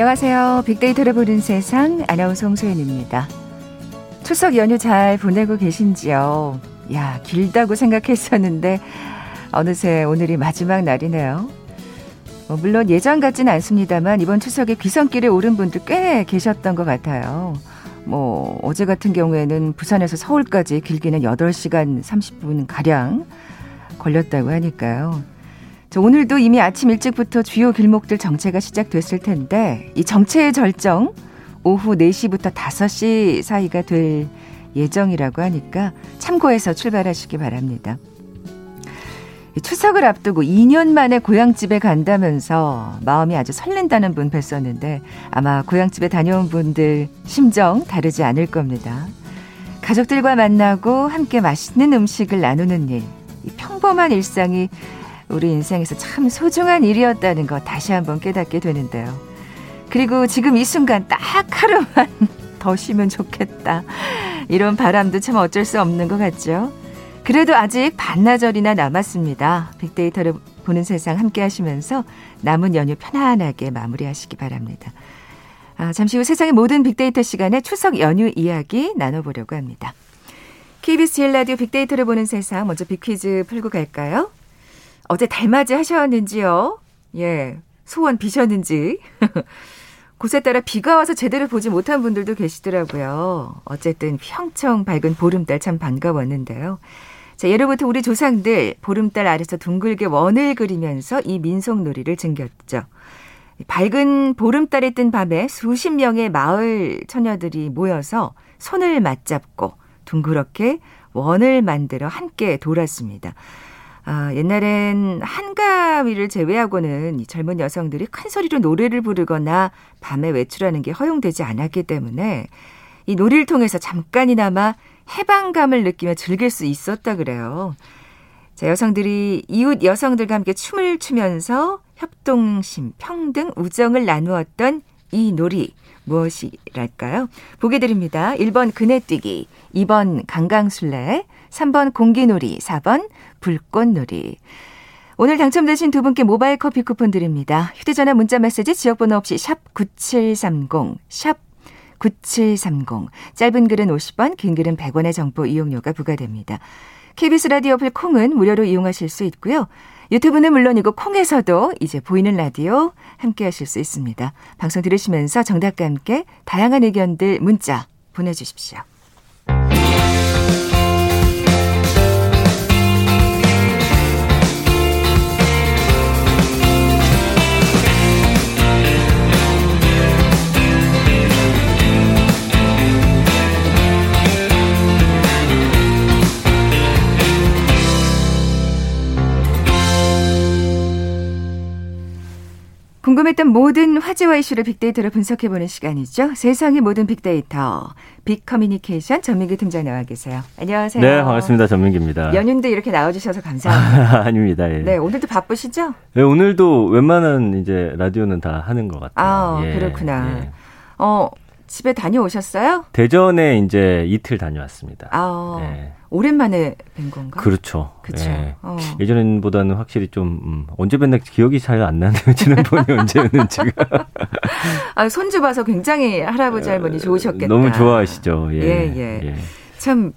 안녕하세요. 빅데이터를 보는 세상 아나운서 홍소연입니다. 추석 연휴 잘 보내고 계신지요? 야, 길다고 생각했었는데 어느새 오늘이 마지막 날이네요. 뭐 물론 예전 같진 않습니다만 이번 추석에 귀성길에 오른 분들 꽤 계셨던 것 같아요. 뭐 어제 같은 경우에는 부산에서 서울까지 길기는 8시간 30분 가량 걸렸다고 하니까요. 오늘도 이미 아침 일찍부터 주요 길목들 정체가 시작됐을 텐데 이 정체의 절정 오후 4시부터 5시 사이가 될 예정이라고 하니까 참고해서 출발하시기 바랍니다. 추석을 앞두고 2년 만에 고향집에 간다면서 마음이 아주 설렌다는 분 뵀었는데 아마 고향집에 다녀온 분들 심정 다르지 않을 겁니다. 가족들과 만나고 함께 맛있는 음식을 나누는 일, 평범한 일상이 우리 인생에서 참 소중한 일이었다는 거 다시 한번 깨닫게 되는데요. 그리고 지금 이 순간 딱 하루만 더 쉬면 좋겠다. 이런 바람도 참 어쩔 수 없는 것 같죠. 그래도 아직 반나절이나 남았습니다. 빅데이터를 보는 세상 함께 하시면서 남은 연휴 편안하게 마무리하시기 바랍니다. 아, 잠시 후 세상의 모든 빅데이터 시간에 추석 연휴 이야기 나눠보려고 합니다. KBS 제일 라디오 빅데이터를 보는 세상 먼저 빅퀴즈 풀고 갈까요? 어제 달맞이 하셨는지요? 예. 소원 비셨는지. 곳에 따라 비가 와서 제대로 보지 못한 분들도 계시더라고요. 어쨌든 평청 밝은 보름달 참 반가웠는데요. 자, 예로부터 우리 조상들 보름달 아래서 둥글게 원을 그리면서 이 민속놀이를 즐겼죠. 밝은 보름달이 뜬 밤에 수십 명의 마을 처녀들이 모여서 손을 맞잡고 둥그렇게 원을 만들어 함께 돌았습니다. 아, 옛날엔 한가위를 제외하고는 젊은 여성들이 큰 소리로 노래를 부르거나 밤에 외출하는 게 허용되지 않았기 때문에 이 놀이를 통해서 잠깐이나마 해방감을 느끼며 즐길 수 있었다 그래요. 자, 여성들이 이웃 여성들과 함께 춤을 추면서 협동심, 평등, 우정을 나누었던 이 놀이 무엇이랄까요? 보게 드립니다. 1번 그네뛰기, 2번 강강술래, 3번 공기놀이, 4번 불꽃놀이. 오늘 당첨되신 두 분께 모바일 커피 쿠폰 드립니다. 휴대전화 문자 메시지 지역번호 없이 샵 9730, 샵 9730. 짧은 글은 50원, 긴 글은 100원의 정보 이용료가 부과됩니다. KBS 라디오 어플 콩은 무료로 이용하실 수 있고요. 유튜브는 물론이고 콩에서도 이제 보이는 라디오 함께 하실 수 있습니다. 방송 들으시면서 정답과 함께 다양한 의견들 문자 보내주십시오. 궁금했던 모든 화제와 이슈를 빅데이터로 분석해보는 시간이죠. 세상의 모든 빅데이터, 빅커뮤니케이션 전민기 팀장 나와 계세요. 안녕하세요. 네, 반갑습니다. 전민기입니다. 연휴인데 이렇게 나와주셔서 감사합니다. 아닙니다. 예. 네, 오늘도 바쁘시죠? 네, 오늘도 웬만한 이제 라디오는 다 하는 것 같아요. 아, 예, 그렇구나. 예. 어, 집에 다녀오셨어요? 대전에 이제 이틀 다녀왔습니다. 아, 네. 오랜만에 뵌 건가? 그렇죠. 그렇죠. 예. 어. 예전보다는 확실히 좀 음, 언제 뵀나 기억이 잘 안 나네요. 지난번이 언제였는지가. 아, 손주 봐서 굉장히 할아버지 할머니 좋으셨겠다. 너무 좋아하시죠. 예. 예, 예. 예. 참,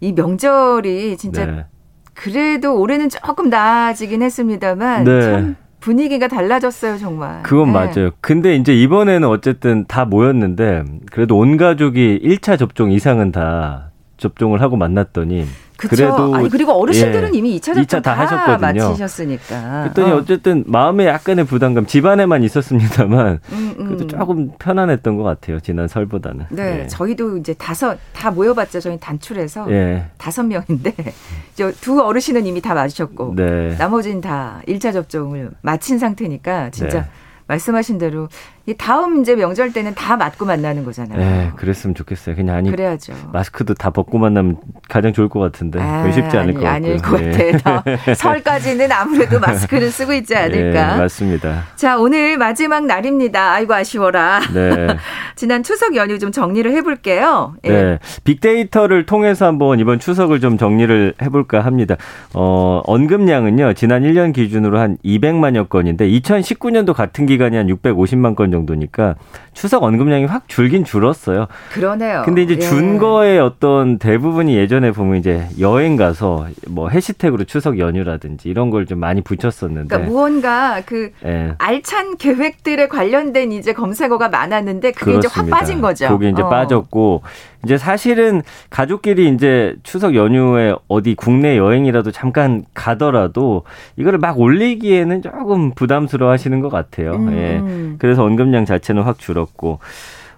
이 명절이 진짜 네. 그래도 올해는 조금 나아지긴 했습니다만 네. 참 분위기가 달라졌어요, 정말. 그건 네. 맞아요. 근데 이제 이번에는 어쨌든 다 모였는데 그래도 온 가족이 1차 접종 이상은 다 접종을 하고 만났더니 그래도 아니, 그리고 어르신들은 예, 이미 2차 접종 2차 다, 다 하셨거든요. 마치셨으니까. 그랬더니 어. 쨌든 마음에 약간의 부담감 집안에만 있었습니다만 음, 음. 그래도 조금 편안했던 것 같아요. 지난 설보다는. 네, 예. 저희도 이제 다섯 다 모여봤자 저희 단출해서 예. 다섯 명인데 두 어르신은 이미 다 맞으셨고 네. 나머지는 다 1차 접종을 마친 상태니까 진짜 네. 말씀하신 대로 이 다음 이제 명절 때는 다 맞고 만나는 거잖아요. 네, 그랬으면 좋겠어요. 그냥 아니 그래야죠. 마스크도 다 벗고 만나면 가장 좋을 것 같은데 아, 쉽지 않을 아니, 것. 아닐 것 네. 같아요. 설까지는 아무래도 마스크를 쓰고 있지 않을까. 네, 맞습니다. 자, 오늘 마지막 날입니다. 아이고 아쉬워라. 네. 지난 추석 연휴 좀 정리를 해볼게요. 예. 네, 빅데이터를 통해서 한번 이번 추석을 좀 정리를 해볼까 합니다. 어, 언급량은요 지난 1년 기준으로 한 200만여 건인데 2019년도 같은 기간이 한 650만 건 정도니까 추석 언급량이 확 줄긴 줄었어요. 그러네요. 근데 이제 준 예. 거에 어떤 대부분이 예전에 보면 이제 여행 가서 뭐 해시태그로 추석 연휴라든지 이런 걸 좀 많이 붙였었는데. 그러니까 무언가 그 예. 알찬 계획들에 관련된 이제 검색어가 많았는데 그게 그렇습니다. 이제 확 빠진 거죠. 그게 이제 어. 빠졌고 이제 사실은 가족끼리 이제 추석 연휴에 어디 국내 여행이라도 잠깐 가더라도 이거를 막 올리기에는 조금 부담스러워 하시는 것 같아요. 음. 예. 그래서 언급량 자체는 확 줄었고.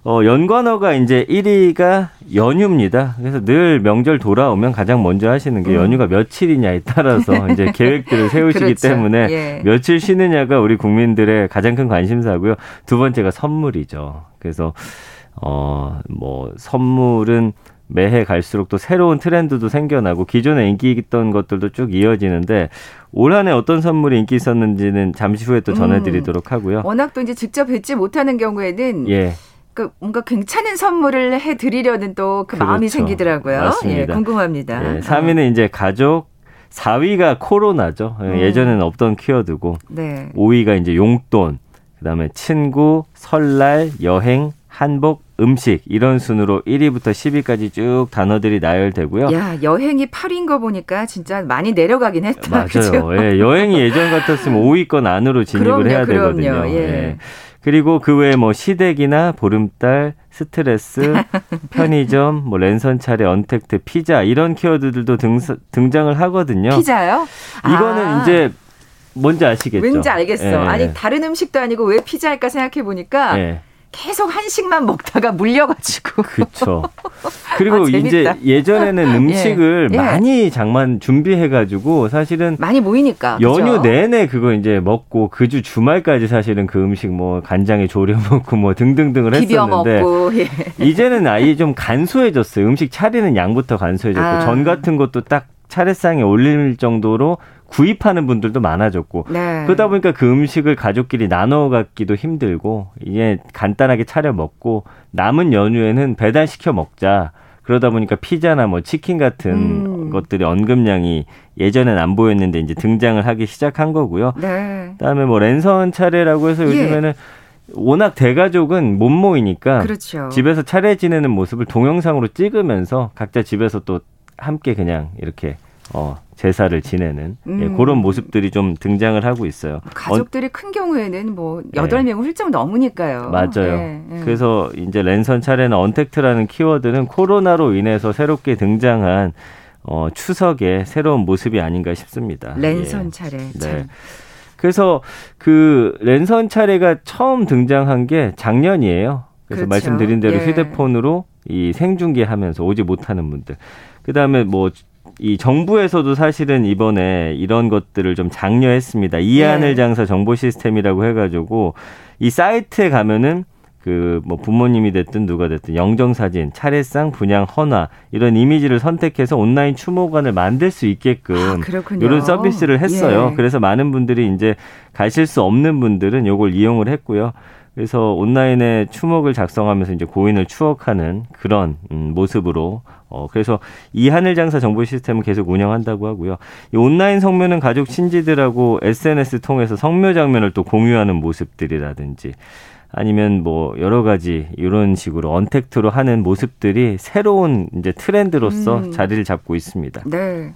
어, 연관어가 이제 1위가 연휴입니다. 그래서 늘 명절 돌아오면 가장 먼저 하시는 게 음. 연휴가 며칠이냐에 따라서 이제 계획들을 세우시기 그렇죠. 때문에 예. 며칠 쉬느냐가 우리 국민들의 가장 큰 관심사고요. 두 번째가 선물이죠. 그래서 어, 뭐, 선물은 매해 갈수록 또 새로운 트렌드도 생겨나고 기존에 인기 있던 것들도 쭉 이어지는데 올 한해 어떤 선물이 인기 있었는지는 잠시 후에 또 음. 전해드리도록 하고요. 워낙 또 이제 직접 뵙지 못하는 경우에는 예. 그 뭔가 괜찮은 선물을 해드리려는 또그 그렇죠. 마음이 생기더라고요. 맞습니다. 예, 궁금합니다. 예, 3위는 이제 가족, 4위가 코로나죠. 예, 음. 예전에는 없던 키워드고 네. 5위가 이제 용돈, 그다음에 친구, 설날, 여행, 한복, 음식 이런 순으로 1위부터 10위까지 쭉 단어들이 나열되고요. 야 여행이 8위인 거 보니까 진짜 많이 내려가긴 했다. 맞아요. 예, 여행이 예전 같았으면 5위권 안으로 진입을 그럼요, 해야 그럼요. 되거든요. 예. 예. 그리고 그 외에 뭐 시댁이나 보름달, 스트레스, 편의점, 뭐 랜선 차례, 언택트, 피자 이런 키워드들도 등, 등장을 하거든요. 피자요? 이거는 아. 이제 뭔지 아시겠죠? 왠지 알겠어. 예. 아니 다른 음식도 아니고 왜 피자일까 생각해 보니까. 예. 계속 한식만 먹다가 물려가지고. 그렇죠. 그리고 아, 이제 예전에는 예. 음식을 예. 많이 장만 준비해가지고 사실은 많이 모이니까 연휴 그죠? 내내 그거 이제 먹고 그 주 주말까지 사실은 그 음식 뭐 간장에 졸여 먹고 뭐 등등등을 했었는데 먹고, 예. 이제는 아예 좀 간소해졌어요. 음식 차리는 양부터 간소해졌고 아. 전 같은 것도 딱 차례상에 올릴 정도로 구입하는 분들도 많아졌고 네. 그러다 보니까 그 음식을 가족끼리 나눠 갖기도 힘들고 이게 간단하게 차려 먹고 남은 연휴에는 배달 시켜 먹자. 그러다 보니까 피자나 뭐 치킨 같은 음. 것들이 언급량이 예전엔 안 보였는데 이제 등장을 하기 시작한 거고요. 네. 그다음에 뭐 랜선 차례라고 해서 예. 요즘에는 예. 워낙 대가족은 못 모이니까 그렇죠. 집에서 차례 지내는 모습을 동영상으로 찍으면서 각자 집에서 또 함께 그냥 이렇게 어, 제사를 지내는 예, 음. 예, 그런 모습들이 좀 등장을 하고 있어요. 가족들이 어, 큰 경우에는 뭐 여덟 명 네. 훌쩍 넘으니까요. 맞아요. 네, 네. 그래서 이제 랜선 차례나 언택트라는 키워드는 코로나로 인해서 새롭게 등장한 어, 추석의 새로운 모습이 아닌가 싶습니다. 랜선 예. 차례. 네. 그래서 그 랜선 차례가 처음 등장한 게 작년이에요. 그래서 그렇죠. 말씀드린 대로 예. 휴대폰으로 이 생중계하면서 오지 못하는 분들. 그다음에 뭐 이 정부에서도 사실은 이번에 이런 것들을 좀 장려했습니다. 이하늘 네. 장사 정보 시스템이라고 해가지고 이 사이트에 가면은 그뭐 부모님이 됐든 누가 됐든 영정 사진, 차례상, 분양, 헌화 이런 이미지를 선택해서 온라인 추모관을 만들 수 있게끔 아, 이런 서비스를 했어요. 예. 그래서 많은 분들이 이제 가실 수 없는 분들은 요걸 이용을 했고요. 그래서 온라인에 추목을 작성하면서 이제 고인을 추억하는 그런 음, 모습으로 어 그래서 이 하늘 장사 정보 시스템을 계속 운영한다고 하고요. 이 온라인 성묘는 가족 친지들하고 SNS 통해서 성묘 장면을 또 공유하는 모습들이라든지 아니면 뭐 여러 가지 이런 식으로 언택트로 하는 모습들이 새로운 이제 트렌드로서 음. 자리를 잡고 있습니다. 네.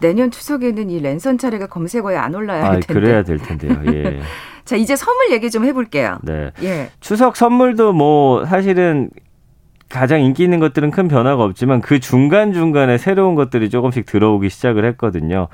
내년 추석에는 이 랜선 차례가 검색어에 안 올라야 할 텐데. 아, 그래야 될 텐데요. 예. 자, 이제 선물 얘기 좀 해볼게요. 네. 예. 추석 선물도 뭐 사실은 가장 인기 있는 것들은 큰 변화가 없지만 그 중간중간에 새로운 것들이 조금씩 들어오기 시작을 했거든요.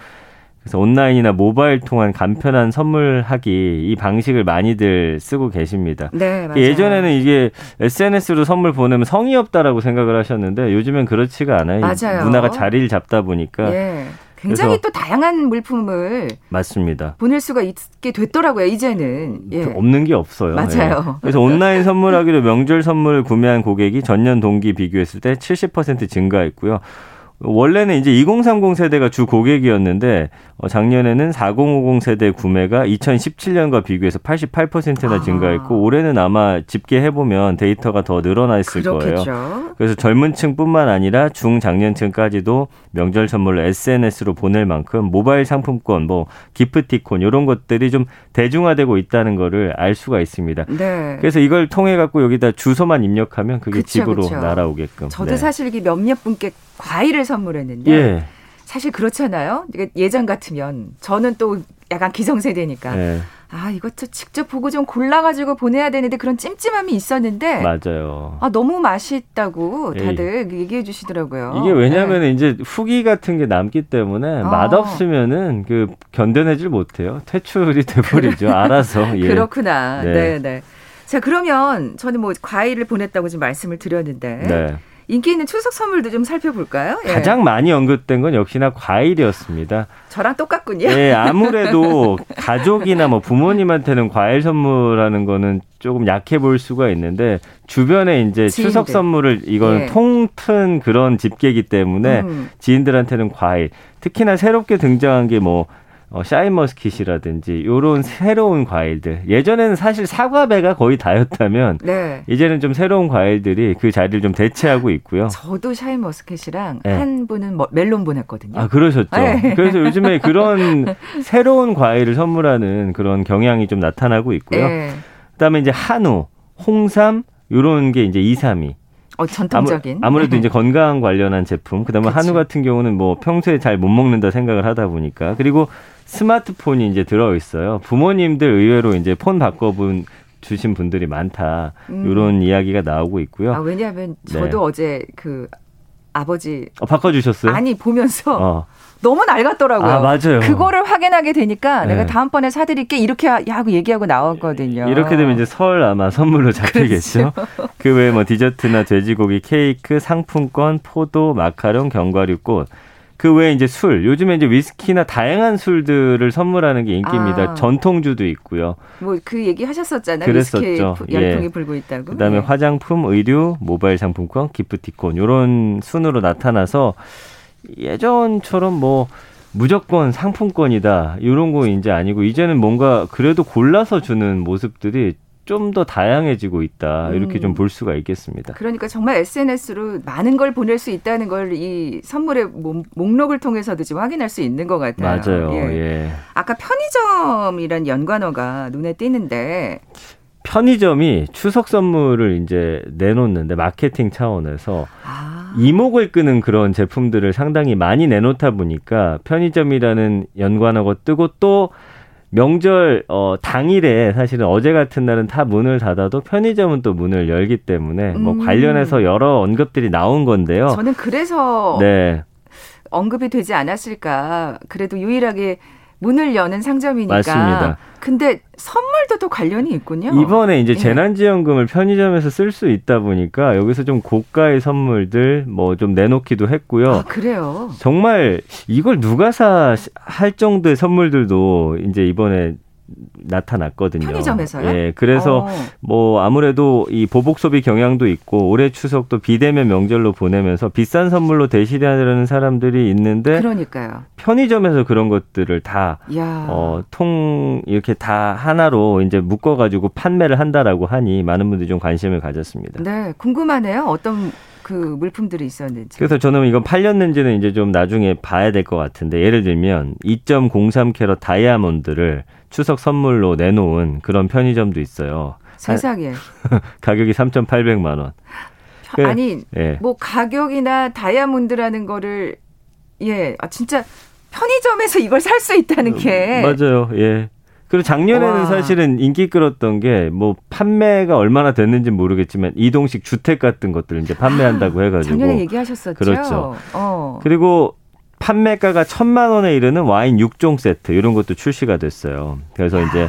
그래서 온라인이나 모바일 통한 간편한 선물하기 이 방식을 많이들 쓰고 계십니다. 네, 맞아요. 예전에는 이게 SNS로 선물 보내면 성의 없다라고 생각을 하셨는데 요즘엔 그렇지가 않아요. 맞아요. 문화가 자리를 잡다 보니까 예. 굉장히 또 다양한 물품을 맞습니다. 보낼 수가 있게 됐더라고요. 이제는 예. 없는 게 없어요. 맞아요. 예. 그래서 온라인 선물하기로 명절 선물 구매한 고객이 전년 동기 비교했을 때 70% 증가했고요. 원래는 이제 2030 세대가 주 고객이었는데 어, 작년에는 4050 세대 구매가 2017년과 비교해서 88%나 아. 증가했고 올해는 아마 집계해 보면 데이터가 더 늘어나 있을 그렇겠죠. 거예요. 그래서 젊은 층뿐만 아니라 중장년층까지도 명절 선물로 SNS로 보낼 만큼 모바일 상품권, 뭐 기프티콘 이런 것들이 좀 대중화되고 있다는 거를 알 수가 있습니다. 네. 그래서 이걸 통해 갖고 여기다 주소만 입력하면 그게 그쵸, 집으로 그쵸. 날아오게끔. 저도 네. 사실 이게 몇몇 분께 과일을 선물했는데 예. 사실 그렇잖아요. 예전 같으면 저는 또 약간 기성세대니까 예. 아, 이것도 직접 보고 좀 골라가지고 보내야 되는데 그런 찜찜함이 있었는데. 맞아요. 아, 너무 맛있다고 다들 에이. 얘기해 주시더라고요. 이게 왜냐면 네. 이제 후기 같은 게 남기 때문에 어. 맛없으면은 그 견뎌내질 못해요. 퇴출이 돼버리죠. 알아서. 예. 그렇구나. 네. 네, 네. 자, 그러면 저는 뭐 과일을 보냈다고 지금 말씀을 드렸는데. 네. 인기 있는 추석 선물도 좀 살펴볼까요? 예. 가장 많이 언급된 건 역시나 과일이었습니다. 저랑 똑같군요. 예, 아무래도 가족이나 뭐 부모님한테는 과일 선물하는 거는 조금 약해 보일 수가 있는데 주변에 이제 지인들. 추석 선물을 이건 예. 통튼 그런 집계기 때문에 음. 지인들한테는 과일 특히나 새롭게 등장한 게 뭐 어, 샤인머스킷이라든지 요런 새로운 과일들 예전에는 사실 사과 배가 거의 다였다면 네. 이제는 좀 새로운 과일들이 그 자리를 좀 대체하고 있고요. 저도 샤인머스킷이랑 네. 한 분은 뭐 멜론 보냈거든요. 아 그러셨죠. 네. 그래서 요즘에 그런 새로운 과일을 선물하는 그런 경향이 좀 나타나고 있고요. 네. 그다음에 이제 한우, 홍삼 요런 게 이제 2, 3위. 어, 전통적인. 아무, 래도 이제 건강 관련한 제품. 그다음에 그쵸. 한우 같은 경우는 뭐 평소에 잘 못 먹는다 생각을 하다 보니까 그리고 스마트폰이 이제 들어 있어요. 부모님들 의외로 이제 폰 바꿔본 주신 분들이 많다. 음. 이런 이야기가 나오고 있고요. 아, 왜냐하면 저도 네. 어제 그 아버지 어, 바꿔주셨어요? 아니 보면서 어. 너무 낡았더라고요. 아, 맞아요. 그거를 확인하게 되니까 네. 내가 다음번에 사드릴게 이렇게 하고 얘기하고 나왔거든요. 이렇게 되면 이제 설 아마 선물로 잡히겠죠. 그렇죠. 그 외에 뭐 디저트나 돼지고기, 케이크, 상품권, 포도, 마카롱, 견과류꽃 그 외에 이제 술, 요즘에 이제 위스키나 다양한 술들을 선물하는 게 인기입니다. 아. 전통주도 있고요. 뭐 그 얘기 하셨었잖아요. 그랬었죠. 열풍이 예. 불고 있다고. 그다음에 네. 화장품, 의류, 모바일 상품권, 기프티콘 요런 순으로 나타나서 예전처럼 뭐 무조건 상품권이다 이런 거 이제 아니고 이제는 뭔가 그래도 골라서 주는 모습들이 좀 더 다양해지고 있다 이렇게 음. 좀볼 수가 있겠습니다. 그러니까 정말 SNS로 많은 걸 보낼 수 있다는 걸 이 선물의 목록을 통해서도 지금 확인할 수 있는 것 같아요. 맞아요. 예. 예. 아까 편의점이란 연관어가 눈에 띄는데 편의점이 추석 선물을 이제 내놓는데 마케팅 차원에서 아. 이목을 끄는 그런 제품들을 상당히 많이 내놓다 보니까 편의점이라는 연관어가 뜨고 또 명절 어 당일에 사실은 어제 같은 날은 다 문을 닫아도 편의점은 또 문을 열기 때문에 뭐 음. 뭐 관련해서 여러 언급들이 나온 건데요. 저는 그래서 네. 언급이 되지 않았을까. 그래도 유일하게 문을 여는 상점이니까. 맞습니다. 근데 선물도 또 관련이 있군요. 이번에 이제 예. 재난지원금을 편의점에서 쓸 수 있다 보니까 여기서 좀 고가의 선물들 뭐 좀 내놓기도 했고요. 아, 그래요? 정말 이걸 누가 사 할 정도의 선물들도 이제 이번에 나타났거든요. 편의점에서요? 예, 그래서 어. 뭐 아무래도 이 보복 소비 경향도 있고 올해 추석도 비대면 명절로 보내면서 비싼 선물로 대신하려는 사람들이 있는데 그러니까요. 편의점에서 그런 것들을 다 어, 통 이렇게 다 하나로 이제 묶어 가지고 판매를 한다라고 하니 많은 분들이 좀 관심을 가졌습니다. 네, 궁금하네요. 어떤 그 물품들이 있었는지. 그래서 저는 이건 팔렸는지는 이제 좀 나중에 봐야 될 것 같은데 예를 들면 2.03 캐럿 다이아몬드를 추석 선물로 내놓은 그런 편의점도 있어요. 세상에. 가격이 3,800만 원. 그, 아니, 예. 뭐 가격이나 다이아몬드라는 거를 예, 아 진짜 편의점에서 이걸 살 수 있다는 게 맞아요. 예. 그리고 작년에는 와. 사실은 인기 끌었던 게 뭐 판매가 얼마나 됐는지 모르겠지만 이동식 주택 같은 것들 이제 판매한다고 해가지고 작년에 얘기하셨었죠. 그렇죠. 어. 그리고 판매가가 천만 원에 이르는 와인 6종 세트 이런 것도 출시가 됐어요. 그래서 이제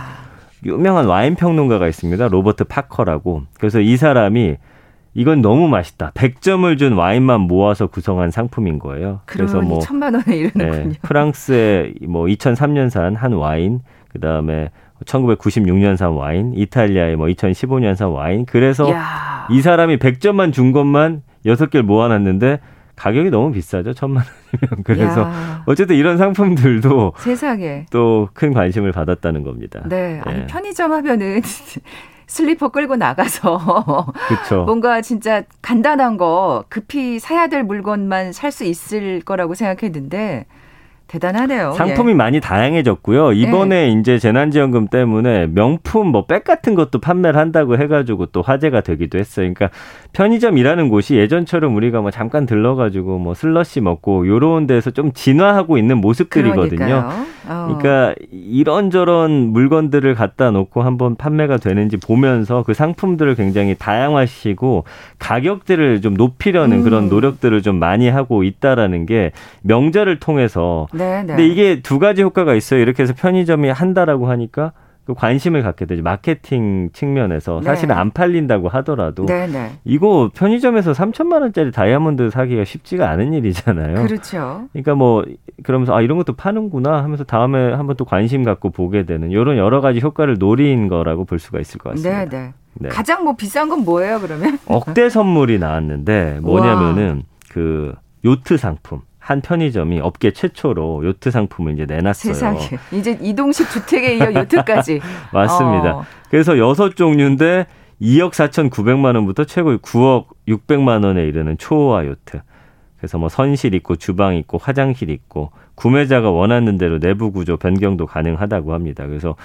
유명한 와인 평론가가 있습니다. 로버트 파커라고. 그래서 이 사람이 이건 너무 맛있다. 100점을 준 와인만 모아서 구성한 상품인 거예요. 그래서 뭐 천만 원에 이르는군요. 네, 프랑스의 뭐 2003년산 한 와인, 그다음에 1996년산 와인, 이탈리아의 뭐 2015년산 와인. 그래서 야. 이 사람이 100점만 준 것만 6개를 모아놨는데 가격이 너무 비싸죠. 천만 원이면. 그래서 야. 어쨌든 이런 상품들도 세상에 또 큰 관심을 받았다는 겁니다. 네. 아니, 네. 편의점 하면은 슬리퍼 끌고 나가서 그쵸. 뭔가 진짜 간단한 거 급히 사야 될 물건만 살 수 있을 거라고 생각했는데 대단하네요. 상품이 예. 많이 다양해졌고요. 이번에 예. 이제 재난지원금 때문에 명품 뭐 백 같은 것도 판매를 한다고 해가지고 또 화제가 되기도 했어요. 그러니까 편의점이라는 곳이 예전처럼 우리가 뭐 잠깐 들러가지고 뭐 슬러시 먹고 요런 데서 좀 진화하고 있는 모습들이거든요. 어. 그러니까 이런저런 물건들을 갖다 놓고 한번 판매가 되는지 보면서 그 상품들을 굉장히 다양화시키고 가격들을 좀 높이려는 음. 그런 노력들을 좀 많이 하고 있다라는 게 명절을 통해서 네, 네. 근데 이게 두 가지 효과가 있어요. 이렇게 해서 편의점이 한다라고 하니까 그 관심을 갖게 되죠. 마케팅 측면에서 네. 사실은 안 팔린다고 하더라도 네, 네. 이거 편의점에서 3천만 원짜리 다이아몬드 사기가 쉽지가 않은 일이잖아요. 그렇죠. 그러니까 뭐 그러면서 아 이런 것도 파는구나 하면서 다음에 한번 또 관심 갖고 보게 되는 이런 여러 가지 효과를 노린 거라고 볼 수가 있을 것 같습니다. 네, 네. 네. 가장 뭐 비싼 건 뭐예요, 그러면? 억대 선물이 나왔는데 뭐냐면은 와. 그 요트 상품. 한 편의점이 업계 최초로 요트 상품을 이제 내놨어요. 세상에. 이제 이동식 주택에 이어 요트까지. 맞습니다. 어. 그래서 여섯 종류인데 2억 4천9백만 원부터 최고 9억 6백만 원에 이르는 초호화 요트. 그래서 뭐 선실 있고 주방 있고 화장실 있고 구매자가 원하는 대로 내부 구조 변경도 가능하다고 합니다. 그래서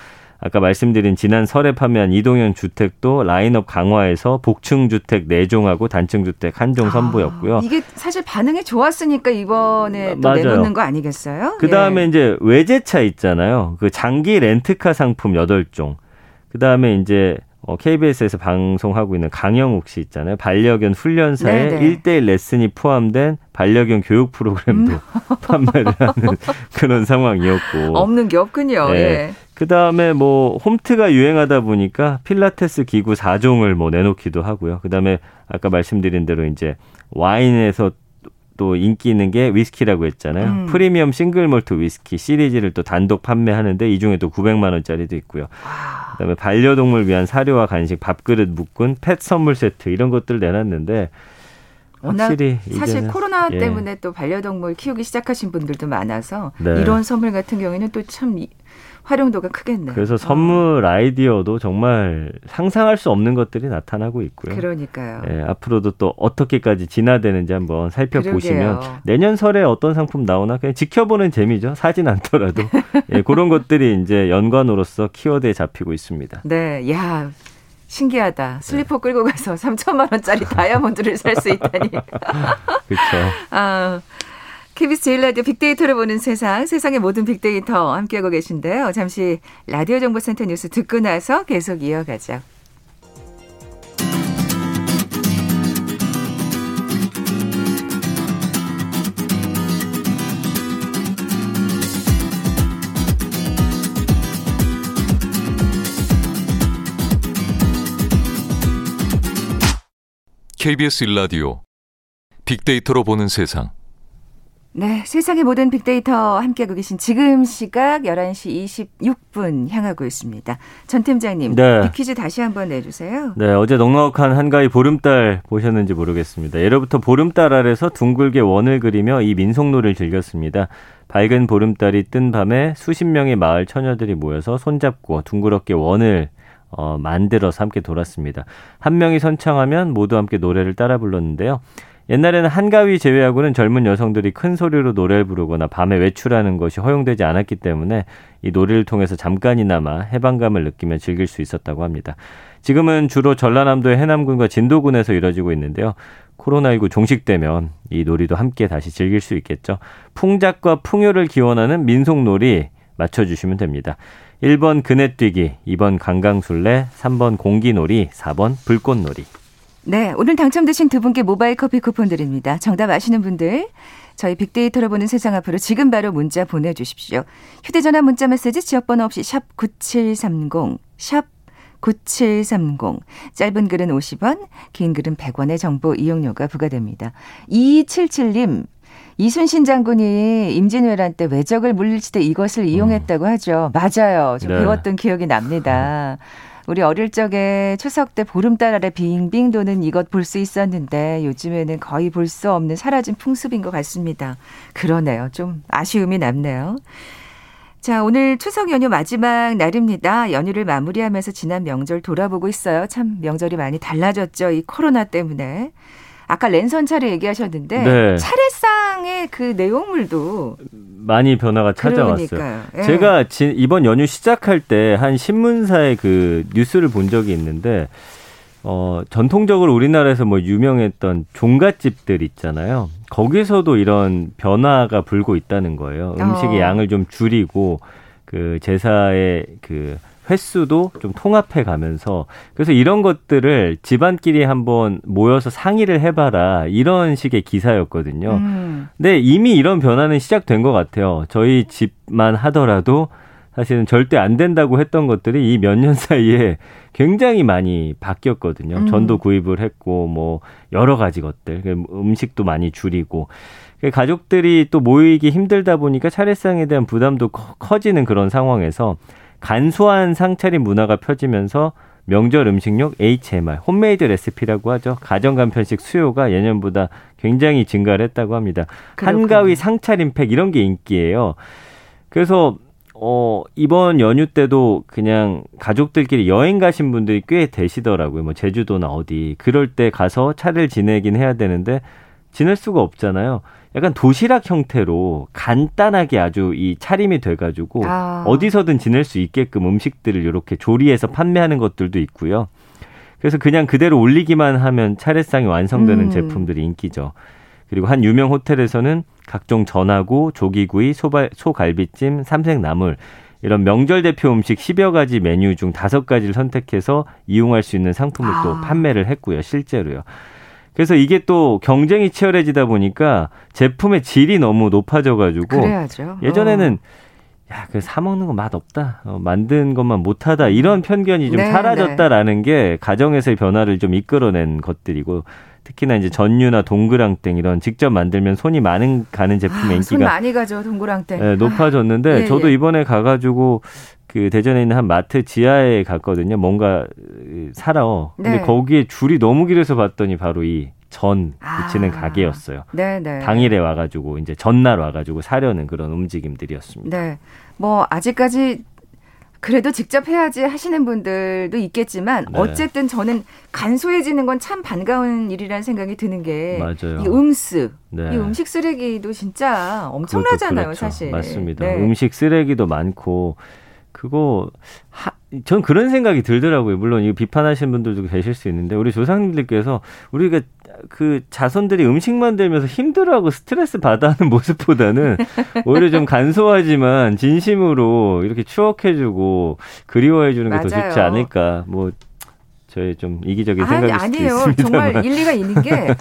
아까 말씀드린 지난 설에 판매한 이동형 주택도 라인업 강화해서 복층 주택 4종하고 단층 주택 한종 선보였고요. 아, 이게 사실 반응이 좋았으니까 이번에 또 맞아요. 내놓는 거 아니겠어요? 그다음에 예. 이제 외제차 있잖아요. 그 장기 렌트카 상품 8종. 그다음에 이제 어, KBS에서 방송하고 있는 강영욱 씨 있잖아요. 반려견 훈련사에 네네. 1대1 레슨이 포함된 반려견 교육 프로그램도 음. 판매를 하는 그런 상황이었고. 없는 게 없군요. 네. 예. 그 다음에 뭐 홈트가 유행하다 보니까 필라테스 기구 4종을 뭐 내놓기도 하고요. 그 다음에 아까 말씀드린 대로 이제 와인에서 또 인기 있는 게 위스키라고 했잖아요. 음. 프리미엄 싱글 몰트 위스키 시리즈를 또 단독 판매하는데 이 중에 또 900만 원짜리도 있고요. 그다음에 반려동물 위한 사료와 간식, 밥그릇 묶은 펫 선물 세트 이런 것들 내놨는데 확실히 사실 코로나 예. 때문에 또 반려동물 키우기 시작하신 분들도 많아서 네. 이런 선물 같은 경우에는 또 참 활용도가 크겠네요. 그래서 선물 어. 아이디어도 정말 상상할 수 없는 것들이 나타나고 있고요. 그러니까요. 예, 앞으로도 또 어떻게까지 진화되는지 한번 살펴보시면 그러게요. 내년 설에 어떤 상품 나오나 그냥 지켜보는 재미죠. 사진 않더라도 예, 그런 것들이 이제 연관으로서 키워드에 잡히고 있습니다. 네, 야 신기하다. 슬리퍼 네. 끌고 가서 3천만 원짜리 다이아몬드를 살 수 있다니. 그렇죠. 아, KBS 제일 라디오 빅데이터를 보는 세상, 세상의 모든 빅데이터 함께하고 계신데요. 잠시 라디오 정보센터 뉴스 듣고 나서 계속 이어가죠. KBS 일라디오 빅데이터로 보는 세상. 네, 세상의 모든 빅데이터 함께하고 계신 지금 시각 11시 26분 향하고 있습니다. 전 팀장님, 네. 빅퀴즈 다시 한번 내주세요. 네, 어제 넉넉한 한가위 보름달 보셨는지 모르겠습니다. 예로부터 보름달 아래서 둥글게 원을 그리며 이 민속놀이를 즐겼습니다. 밝은 보름달이 뜬 밤에 수십 명의 마을 처녀들이 모여서 손잡고 둥그렇게 원을 어, 만들어서 함께 돌았습니다. 한 명이 선창하면 모두 함께 노래를 따라 불렀는데요. 옛날에는 한가위 제외하고는 젊은 여성들이 큰 소리로 노래를 부르거나 밤에 외출하는 것이 허용되지 않았기 때문에 이 노래를 통해서 잠깐이나마 해방감을 느끼며 즐길 수 있었다고 합니다. 지금은 주로 전라남도의 해남군과 진도군에서 이뤄지고 있는데요. 코로나19 종식되면 이 놀이도 함께 다시 즐길 수 있겠죠. 풍작과 풍요를 기원하는 민속놀이 맞춰주시면 됩니다. 1번 그네뛰기, 2번 강강술래, 3번 공기놀이, 4번 불꽃놀이. 네, 오늘 당첨되신 두 분께 모바일 커피 쿠폰 드립니다. 정답 아시는 분들 저희 빅데이터로 보는 세상 앞으로 지금 바로 문자 보내주십시오. 휴대전화 문자 메시지 지역번호 없이 샵 9730, 샵 9730. 짧은 글은 50원, 긴 글은 100원의 정보 이용료가 부과됩니다. 2277님, 이순신 장군이 임진왜란 때 외적을 물리칠 때 이것을 이용했다고 하죠. 맞아요. 좀 네. 배웠던 기억이 납니다. 우리 어릴 적에 추석 때 보름달 아래 빙빙 도는 이것 볼 수 있었는데 요즘에는 거의 볼 수 없는 사라진 풍습인 것 같습니다. 그러네요. 좀 아쉬움이 남네요. 자, 오늘 추석 연휴 마지막 날입니다. 연휴를 마무리하면서 지난 명절 돌아보고 있어요. 참 명절이 많이 달라졌죠. 이 코로나 때문에. 아까 랜선 차례 얘기하셨는데 네. 차례상 의 그 내용물도 많이 변화가 찾아왔어요. 예. 제가 이번 연휴 시작할 때 한 신문사의 그 뉴스를 본 적이 있는데 어, 전통적으로 우리나라에서 뭐 유명했던 종갓집들 있잖아요. 거기서도 이런 변화가 불고 있다는 거예요. 음식의 어. 양을 좀 줄이고 그 제사의 그 횟수도 좀 통합해 가면서 그래서 이런 것들을 집안끼리 한번 모여서 상의를 해봐라 이런 식의 기사였거든요. 음. 근데 이미 이런 변화는 시작된 것 같아요. 저희 집만 하더라도 사실은 절대 안 된다고 했던 것들이 이 몇 년 사이에 굉장히 많이 바뀌었거든요. 음. 전도 구입을 했고 뭐 여러 가지 것들 그 음식도 많이 줄이고 그 가족들이 또 모이기 힘들다 보니까 차례상에 대한 부담도 커지는 그런 상황에서 간소한 상차림 문화가 펴지면서 명절 음식용 HMR, 홈메이드 레시피라고 하죠. 가정 간편식 수요가 예년보다 굉장히 증가를 했다고 합니다. 그렇군요. 한가위 상차림팩 이런 게 인기예요. 그래서 어, 이번 연휴 때도 그냥 가족들끼리 여행 가신 분들이 꽤 되시더라고요. 뭐 제주도나 어디. 그럴 때 가서 차를 지내긴 해야 되는데 지낼 수가 없잖아요. 약간 도시락 형태로 간단하게 아주 이 차림이 돼가지고 아. 어디서든 지낼 수 있게끔 음식들을 이렇게 조리해서 판매하는 것들도 있고요. 그래서 그냥 그대로 올리기만 하면 차례상이 완성되는 음. 제품들이 인기죠. 그리고 한 유명 호텔에서는 각종 전하고 조기구이, 소발, 소갈비찜, 삼색나물 이런 명절 대표 음식 10여 가지 메뉴 중 다섯 가지를 선택해서 이용할 수 있는 상품을 아. 또 판매를 했고요. 실제로요. 그래서 이게 또 경쟁이 치열해지다 보니까 제품의 질이 너무 높아져 가지고 그래야죠. 예전에는 어. 야, 그 사 먹는 거 맛 없다. 어, 만든 것만 못하다. 이런 편견이 좀 네, 사라졌다라는 네. 게 가정에서의 변화를 좀 이끌어낸 것들이고 특히나 이제 전유나 동그랑땡 이런 직접 만들면 손이 많은 가는 제품의 아, 인기가 손 많이 가죠 동그랑땡 네, 높아졌는데 아, 예, 저도 예. 이번에 가가지고 그 대전에 있는 한 마트 지하에 갔거든요. 뭔가 사러. 근데 네. 거기에 줄이 너무 길어서 봤더니 바로 이전 붙이는 아. 가게였어요. 네, 네. 당일에 와가지고 이제 전날 와가지고 사려는 그런 움직임들이었습니다. 네. 뭐 아직까지 그래도 직접 해야지 하시는 분들도 있겠지만 네. 어쨌든 저는 간소해지는 건 참 반가운 일이라는 생각이 드는 게 이 음스 네. 이 음식 쓰레기도 진짜 엄청나잖아요, 그렇죠. 사실. 맞습니다. 네. 음식 쓰레기도 많고 그거 하, 전 그런 생각이 들더라고요. 물론 이거 비판하시는 분들도 계실 수 있는데 우리 조상님들께서 우리가 그 자손들이 음식 만들면서 힘들어하고 스트레스 받아하는 모습보다는 오히려 좀 간소하지만 진심으로 이렇게 추억해주고 그리워해주는 게 더 좋지 않을까. 뭐 저의 좀 이기적인 생각이 아니, 아니에요. 있습니다만. 정말 일리가 있는 게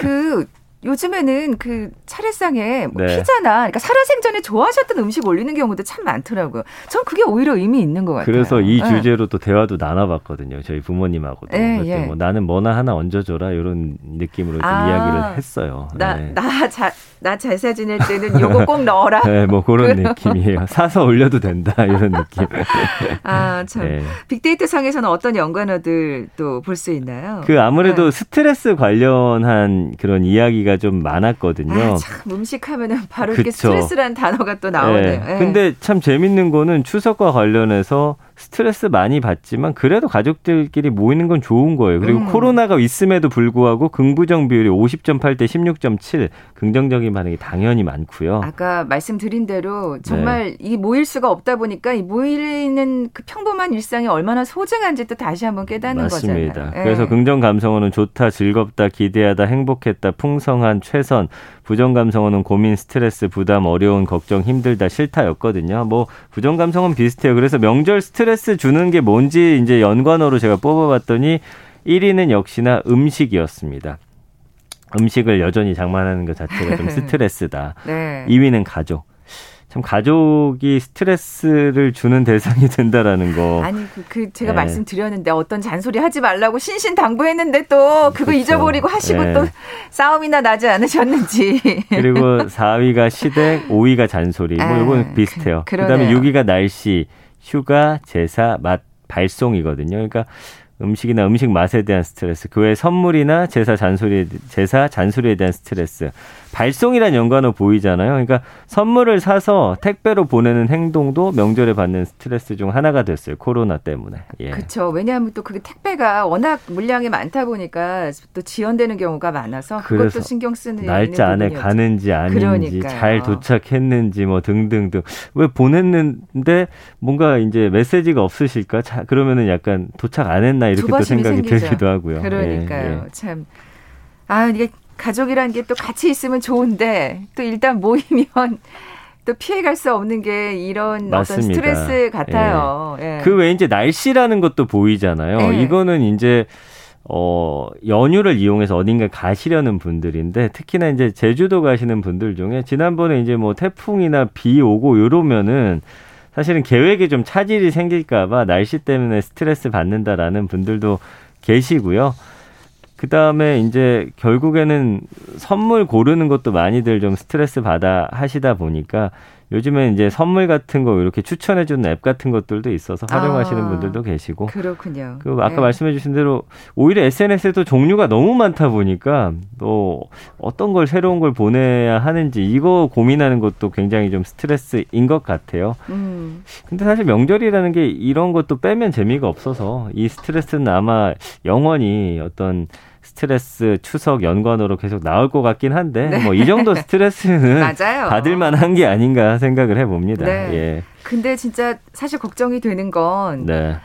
그 요즘에는 그 차례상에 뭐 네. 피자나 그러니까 살아생전에 좋아하셨던 음식 올리는 경우도 참 많더라고요. 전 그게 오히려 의미 있는 것 같아요. 그래서 이 네. 주제로 또 대화도 나눠봤거든요. 저희 부모님하고도. 네, 예. 뭐 나는 뭐나 하나 얹어줘라 이런 느낌으로 좀 아, 이야기를 했어요. 나나나 제사 지낼 때는 요거 꼭 넣어라. 네, 뭐 그런 느낌이에요. 사서 올려도 된다 이런 느낌. 아 참. 네. 빅데이터 상에서는 어떤 연관어들 또 볼 수 있나요? 그 아무래도 네. 스트레스 관련한 그런 이야기가 좀 많았거든요. 아, 참 음식하면은 바로 그쵸. 이렇게 스트레스라는 단어가 또 나오네요. 네. 네. 근데 참 재밌는 거는 추석과 관련해서 스트레스 많이 받지만 그래도 가족들끼리 모이는 건 좋은 거예요. 그리고 음. 코로나가 있음에도 불구하고 긍부정 비율이 50.8 대 16.7 긍정적인 반응이 당연히 많고요. 아까 말씀드린 대로 정말 네. 이 모일 수가 없다 보니까 이 모이는 그 평범한 일상이 얼마나 소중한지 또 다시 한번 깨닫는 맞습니다. 거잖아요. 네. 그래서 긍정 감성어는 좋다, 즐겁다, 기대하다, 행복했다, 풍성한, 최선, 부정 감성어는 고민, 스트레스, 부담, 어려운, 걱정, 힘들다, 싫다였거든요. 뭐 부정 감성은 비슷해요. 그래서 명절 스트레스 주는 게 뭔지 이제 연관어로 제가 뽑아봤더니 1위는 역시나 음식이었습니다. 음식을 여전히 장만하는 것 자체가 좀 스트레스다. 네. 2위는 가족. 참 가족이 스트레스를 주는 대상이 된다라는 거. 아니 그, 그 제가 네. 말씀드렸는데 어떤 잔소리 하지 말라고 신신 당부했는데 또 그거 그렇죠. 잊어버리고 하시고 네. 또 싸움이나 나지 않으셨는지. 그리고 4위가 시댁, 5위가 잔소리. 뭐 이건 아, 비슷해요. 그, 그다음에 6위가 날씨. 휴가, 제사, 맛, 발송이거든요. 그러니까 음식이나 음식 맛에 대한 스트레스, 그외 선물이나 제사 잔소리, 제사 잔소리에 대한 스트레스, 발송이란 연관어 보이잖아요. 그러니까 선물을 사서 택배로 보내는 행동도 명절에 받는 스트레스 중 하나가 됐어요. 코로나 때문에. 예. 그렇죠. 왜냐하면 또 그게 택배가 워낙 물량이 많다 보니까 또 지연되는 경우가 많아서 그것도 신경 쓰는 날짜 안에 가는지 아닌지 그러니까요. 잘 도착했는지 뭐 등등등 왜 보냈는데 뭔가 이제 메시지가 없으실까? 자, 그러면은 약간 도착 안 했나 이렇게 또 생각이 생기죠. 들기도 하고요. 그러니까요. 예, 예. 참. 아, 이게 가족이라는 게또 같이 있으면 좋은데 또 일단 모이면 또 피해갈 수 없는 게 이런 맞습니다. 어떤 스트레스 같아요. 예. 예. 그 외에 이제 날씨라는 것도 보이잖아요. 예. 이거는 이제 어, 연휴를 이용해서 어딘가 가시려는 분들인데 특히나 이제 제주도 가시는 분들 중에 지난번에 이제 뭐 태풍이나 비 오고 이러면은 사실은 계획에 좀 차질이 생길까봐 날씨 때문에 스트레스 받는다라는 분들도 계시고요. 그 다음에 이제 결국에는 선물 고르는 것도 많이들 좀 스트레스 받아 하시다 보니까 요즘에 이제 선물 같은 거 이렇게 추천해 주는 앱 같은 것들도 있어서 활용하시는 아, 분들도 계시고. 그렇군요. 그 아까 네. 말씀해 주신 대로 오히려 SNS에도 종류가 너무 많다 보니까 또 어떤 걸 새로운 걸 보내야 하는지 이거 고민하는 것도 굉장히 좀 스트레스인 것 같아요. 음. 근데 사실 명절이라는 게 이런 것도 빼면 재미가 없어서 이 스트레스는 아마 영원히 어떤 스트레스 추석 연관으로 계속 나올 것 같긴 한데 네. 뭐이 정도 스트레스는 받을 만한 게 아닌가 생각을 해봅니다. 네. 예. 근데 진짜 사실 걱정이 되는 건 네.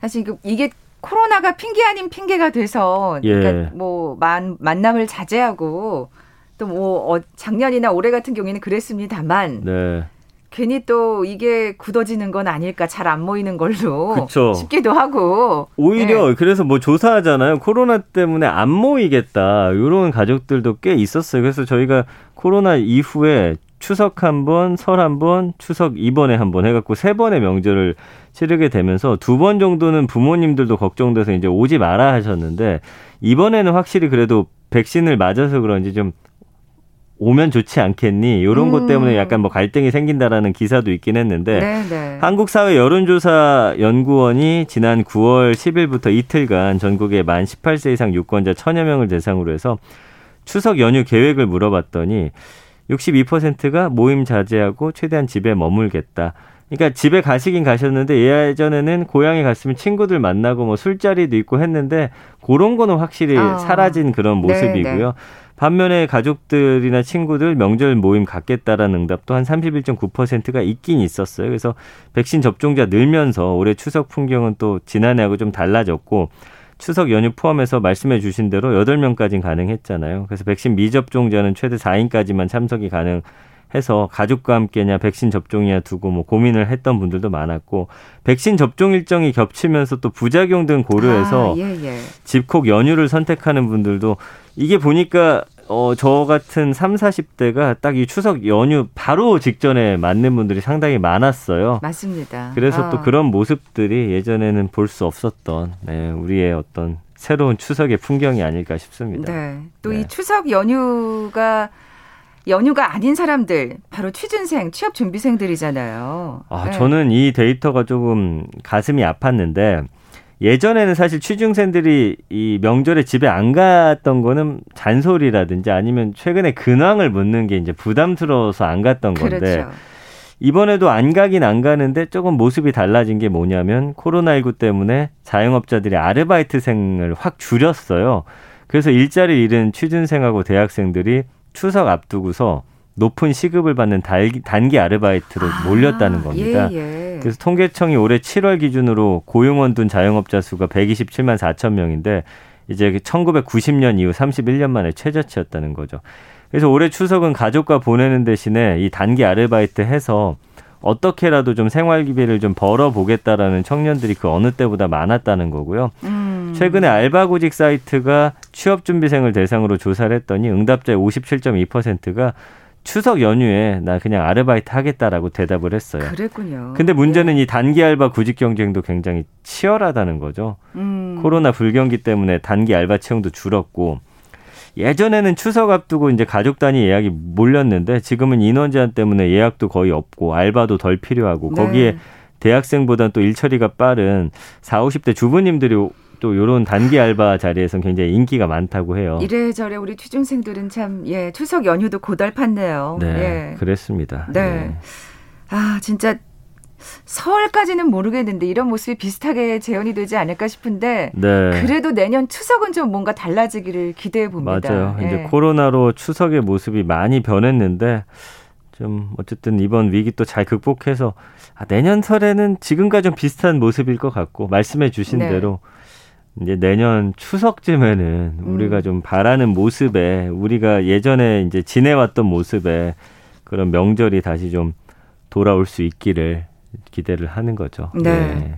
사실 이게 코로나가 핑계 아닌 핑계가 돼서 예. 그러니까 뭐 만, 만남을 자제하고 또뭐 어, 작년이나 올해 같은 경우에는 그랬습니다만 네. 괜히 또 이게 굳어지는 건 아닐까 잘 안 모이는 걸로. 그쵸. 싶기도 하고. 오히려 네. 그래서 뭐 조사하잖아요. 코로나 때문에 안 모이겠다. 이런 가족들도 꽤 있었어요. 그래서 저희가 코로나 이후에 추석 한 번, 설 한 번, 추석 이번에 한 번 해갖고 세 번의 명절을 치르게 되면서 두 번 정도는 부모님들도 걱정돼서 이제 오지 마라 하셨는데 이번에는 확실히 그래도 백신을 맞아서 그런지 좀 오면 좋지 않겠니? 이런 음. 것 때문에 약간 뭐 갈등이 생긴다라는 기사도 있긴 했는데 네네. 네. 한국사회 여론조사 연구원이 지난 9월 10일부터 이틀간 전국의 만 18세 이상 유권자 천여 명을 대상으로 해서 추석 연휴 계획을 물어봤더니 62%가 모임 자제하고 최대한 집에 머물겠다. 그러니까 집에 가시긴 가셨는데 예전에는 고향에 갔으면 친구들 만나고 뭐 술자리도 있고 했는데 그런 거는 확실히 아. 사라진 그런 모습이고요. 네네. 반면에 가족들이나 친구들 명절 모임 갖겠다라는 응답도 한 31.9%가 있긴 있었어요. 그래서 백신 접종자 늘면서 올해 추석 풍경은 또 지난해하고 좀 달라졌고 추석 연휴 포함해서 말씀해 주신 대로 8명까지는 가능했잖아요. 그래서 백신 미접종자는 최대 4인까지만 참석이 가능 해서 가족과 함께냐 백신 접종이냐 두고 뭐 고민을 했던 분들도 많았고 백신 접종 일정이 겹치면서 또 부작용 등 고려해서 아, 예, 예. 집콕 연휴를 선택하는 분들도 이게 보니까 어, 저 같은 3, 40대가 딱 이 추석 연휴 바로 직전에 맞는 분들이 상당히 많았어요. 맞습니다. 그래서 아. 또 그런 모습들이 예전에는 볼 수 없었던 네, 우리의 어떤 새로운 추석의 풍경이 아닐까 싶습니다. 네. 또이 네. 추석 연휴가 연휴가 아닌 사람들 바로 취준생, 취업 준비생들이잖아요. 아, 네. 저는 이 데이터가 조금 가슴이 아팠는데 예전에는 사실 취중생들이 이 명절에 집에 안 갔던 거는 잔소리라든지 아니면 최근에 근황을 묻는 게 이제 부담스러워서 안 갔던 건데 그렇죠. 이번에도 안 가긴 안 가는데 조금 모습이 달라진 게 뭐냐면 코로나19 때문에 자영업자들이 아르바이트생을 확 줄였어요. 그래서 일자리 잃은 취준생하고 대학생들이 추석 앞두고서 높은 시급을 받는 달기, 단기 아르바이트로 아, 몰렸다는 겁니다. 예, 예. 그래서 통계청이 올해 7월 기준으로 고용원 둔 자영업자 수가 127만 4천 명인데 이제 1990년 이후 31년 만에 최저치였다는 거죠. 그래서 올해 추석은 가족과 보내는 대신에 이 단기 아르바이트 해서 어떻게라도 좀 생활비를 좀 벌어보겠다라는 청년들이 그 어느 때보다 많았다는 거고요. 음. 최근에 알바구직 사이트가 취업준비생을 대상으로 조사를 했더니 응답자의 57.2%가 추석 연휴에 나 그냥 아르바이트 하겠다라고 대답을 했어요. 그랬군요. 근데 문제는 네. 이 단기 알바 구직 경쟁도 굉장히 치열하다는 거죠. 음. 코로나 불경기 때문에 단기 알바 채용도 줄었고 예전에는 추석 앞두고 이제 가족 단위 예약이 몰렸는데 지금은 인원 제한 때문에 예약도 거의 없고 알바도 덜 필요하고 네. 거기에 대학생보다는 또 일처리가 빠른 4, 50대 주부님들이 또 요런 단기 알바 자리에서는 굉장히 인기가 많다고 해요. 이래저래 우리 취준생들은 참, 예, 추석 연휴도 고달팠네요. 네, 예. 그랬습니다. 네. 예. 아, 진짜 서울까지는 모르겠는데 이런 모습이 비슷하게 재현이 되지 않을까 싶은데 네. 그래도 내년 추석은 좀 뭔가 달라지기를 기대해 봅니다. 맞아요. 예. 이제 코로나로 추석의 모습이 많이 변했는데 좀 어쨌든 이번 위기 또 잘 극복해서 아, 내년 설에는 지금과 좀 비슷한 모습일 것 같고 말씀해 주신 네. 대로 이제 내년 추석쯤에는 음. 우리가 좀 바라는 모습에 우리가 예전에 이제 지내왔던 모습에 그런 명절이 다시 좀 돌아올 수 있기를 기대를 하는 거죠. 네.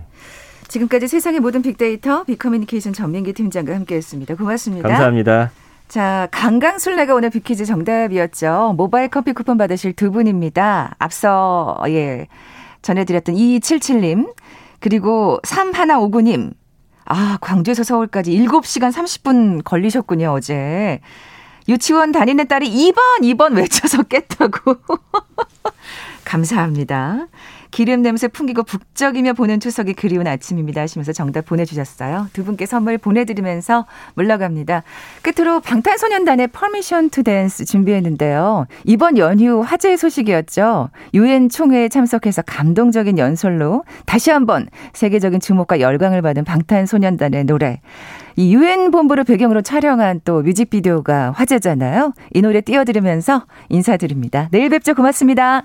지금까지 세상의 모든 빅데이터 빅커뮤니케이션 전민기 팀장과 함께했습니다. 고맙습니다. 감사합니다. 자, 강강술래가 오늘 빅퀴즈 정답이었죠. 모바일 커피 쿠폰 받으실 두 분입니다. 앞서 예 전해드렸던 2277님 그리고 3159님 아 광주에서 서울까지 7시간 30분 걸리셨군요 어제. 유치원 다니는 딸이 2번 2번 외쳐서 깼다고. 감사합니다. 기름 냄새 풍기고 북적이며 보는 추석이 그리운 아침입니다 하시면서 정답 보내주셨어요. 두 분께 선물 보내드리면서 물러갑니다. 끝으로 방탄소년단의 Permission to Dance 준비했는데요. 이번 연휴 화제의 소식이었죠. 유엔 총회에 참석해서 감동적인 연설로 다시 한번 세계적인 주목과 열광을 받은 방탄소년단의 노래. 이 유엔 본부를 배경으로 촬영한 또 뮤직비디오가 화제잖아요. 이 노래 띄워드리면서 인사드립니다. 내일 뵙죠. 고맙습니다.